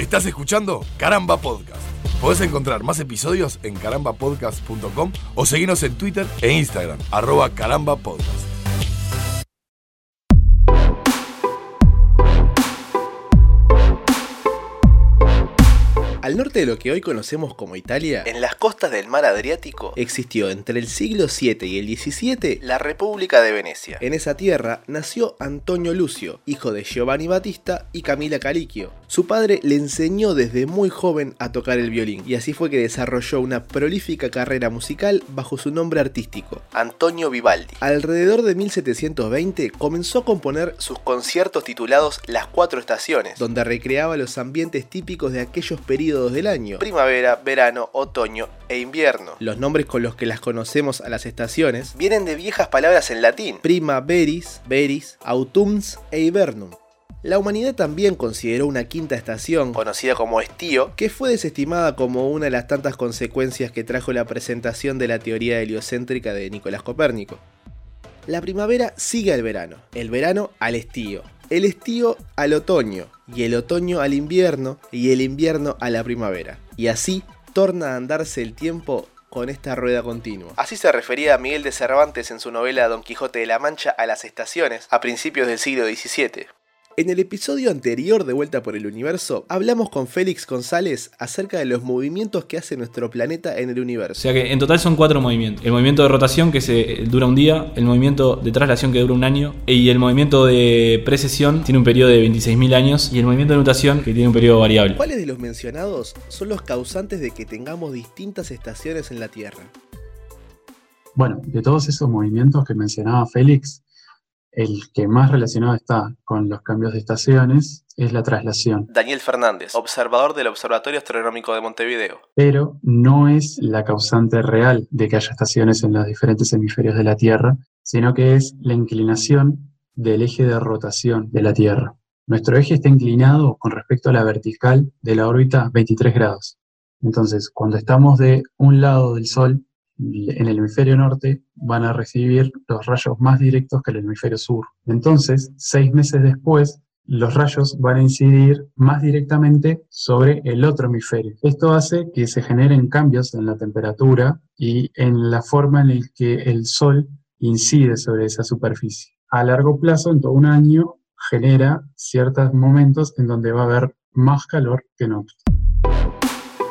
Estás escuchando Caramba Podcast. Podés encontrar más episodios en carambapodcast.com o seguirnos en Twitter e Instagram, arroba carambapodcast. Al norte de lo que hoy conocemos como Italia, En las costas del mar Adriático, existió entre el siglo VII y el XVII la República de Venecia. En esa tierra nació Antonio Lucio, hijo de Giovanni Battista y Camila Calicchio. Su padre le enseñó desde muy joven a tocar el violín y así fue que desarrolló una prolífica carrera musical bajo su nombre artístico. Antonio Vivaldi. Alrededor de 1720 comenzó a componer Sus conciertos titulados Las Cuatro Estaciones. donde recreaba los ambientes típicos de aquellos periodos del año. Primavera, verano, otoño e invierno. Los nombres con los que las conocemos a las estaciones Vienen de viejas palabras en latín. Prima veris, veris, autumns e hibernum. La humanidad también consideró una quinta estación, Conocida como estío, que fue desestimada como una de las tantas consecuencias que trajo la presentación de la teoría heliocéntrica de Nicolás Copérnico. La primavera sigue al verano, el verano al estío, el estío al otoño, y el otoño al invierno, y el invierno a la primavera. Y así torna a andarse el tiempo con esta rueda continua. Así se refería Miguel de Cervantes en su novela Don Quijote de la Mancha a las estaciones a principios del siglo XVII. En el episodio anterior de Vuelta por el Universo, hablamos con Félix González acerca de los movimientos que hace nuestro planeta en el O universo. sea que en total son cuatro movimientos. El movimiento de rotación que se dura un día, el movimiento de traslación que dura un año y el movimiento de precesión tiene un periodo de 26.000 años y el movimiento de nutación que tiene un periodo variable. ¿Cuáles de los mencionados son los causantes de que tengamos distintas estaciones en la Tierra? Bueno, de todos esos movimientos que mencionaba Félix, el que más relacionado está con los cambios de estaciones es la traslación, Daniel Fernández, observador del Observatorio Astronómico de Montevideo. pero no es la causante real de que haya estaciones en los diferentes hemisferios de la Tierra, sino que es la inclinación del eje de rotación de la Tierra. Nuestro eje está inclinado con respecto a la vertical de la órbita 23 grados. Entonces, cuando estamos de un lado del Sol, en el hemisferio norte, van a recibir los rayos más directos que el hemisferio sur. Entonces, seis meses después, los rayos van a incidir más directamente sobre el otro hemisferio. Esto hace que se generen cambios en la temperatura y en la forma en la que el Sol incide sobre esa superficie. A largo plazo, en todo un año, genera ciertos momentos en donde va a haber más calor que en otros.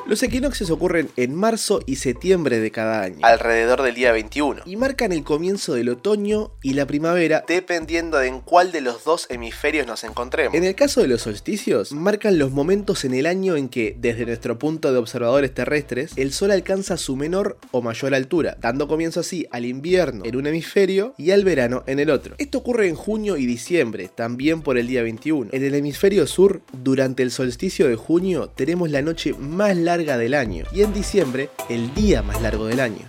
Los equinoccios ocurren en marzo y septiembre de cada año. Alrededor del día 21. Y marcan el comienzo del otoño y la primavera. Dependiendo de en cuál de los dos hemisferios nos encontremos. En el caso de los solsticios, marcan los momentos en el año en que, desde nuestro punto de observadores terrestres, el Sol alcanza su menor o mayor altura, dando comienzo así al invierno en un hemisferio y al verano en el otro. Esto ocurre en junio y diciembre, también por el día 21. En el hemisferio sur, durante el solsticio de junio, tenemos la noche más larga del año y en diciembre, el día más largo del año.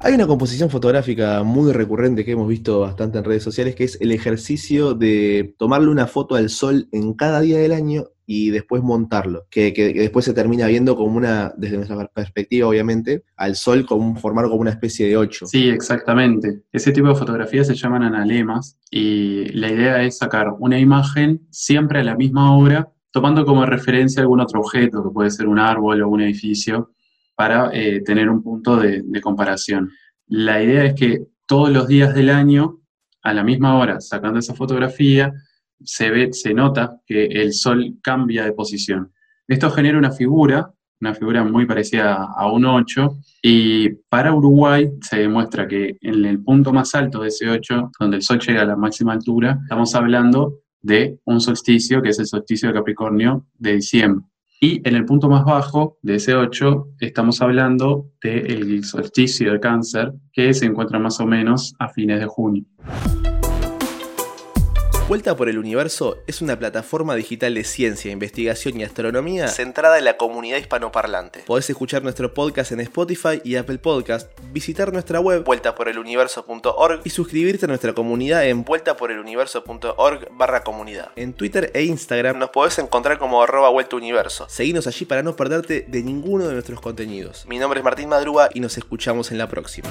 Hay una composición fotográfica muy recurrente que hemos visto bastante en redes sociales, que es el ejercicio de tomarle una foto al sol en cada día del año y después montarlo, que, que- después se termina viendo como una, desde nuestra perspectiva obviamente, al sol como formar como una especie de ocho. Sí, exactamente. Ese tipo de fotografías se llaman analemas y la idea es sacar una imagen siempre a la misma hora, tomando como referencia algún otro objeto, que puede ser un árbol o un edificio, para eh, tener un punto de, comparación. La idea es que todos los días del año, a la misma hora, sacando esa fotografía, se ve, se nota que el sol cambia de posición. Esto genera una figura, una figura muy parecida a un 8, y para Uruguay se demuestra que en el punto más alto de ese 8, donde el Sol llega a la máxima altura, estamos hablando de un solsticio, que es el solsticio de Capricornio de diciembre. Y en el punto más bajo de ese 8, estamos hablando del solsticio de Cáncer, que se encuentra más o menos a fines de junio. Vuelta por el Universo es una plataforma digital de ciencia, investigación y astronomía. Centrada en la comunidad hispanoparlante. Podés escuchar nuestro podcast en Spotify y Apple Podcast, visitar nuestra web Vueltaporeluniverso.org y suscribirte a nuestra comunidad en, vueltaporeluniverso.org barra comunidad. en Twitter e Instagram. Nos podés encontrar como arroba vuelta universo. Seguinos allí para no perderte de ninguno de nuestros contenidos. Mi nombre es Martín Madruga Y nos escuchamos en la próxima.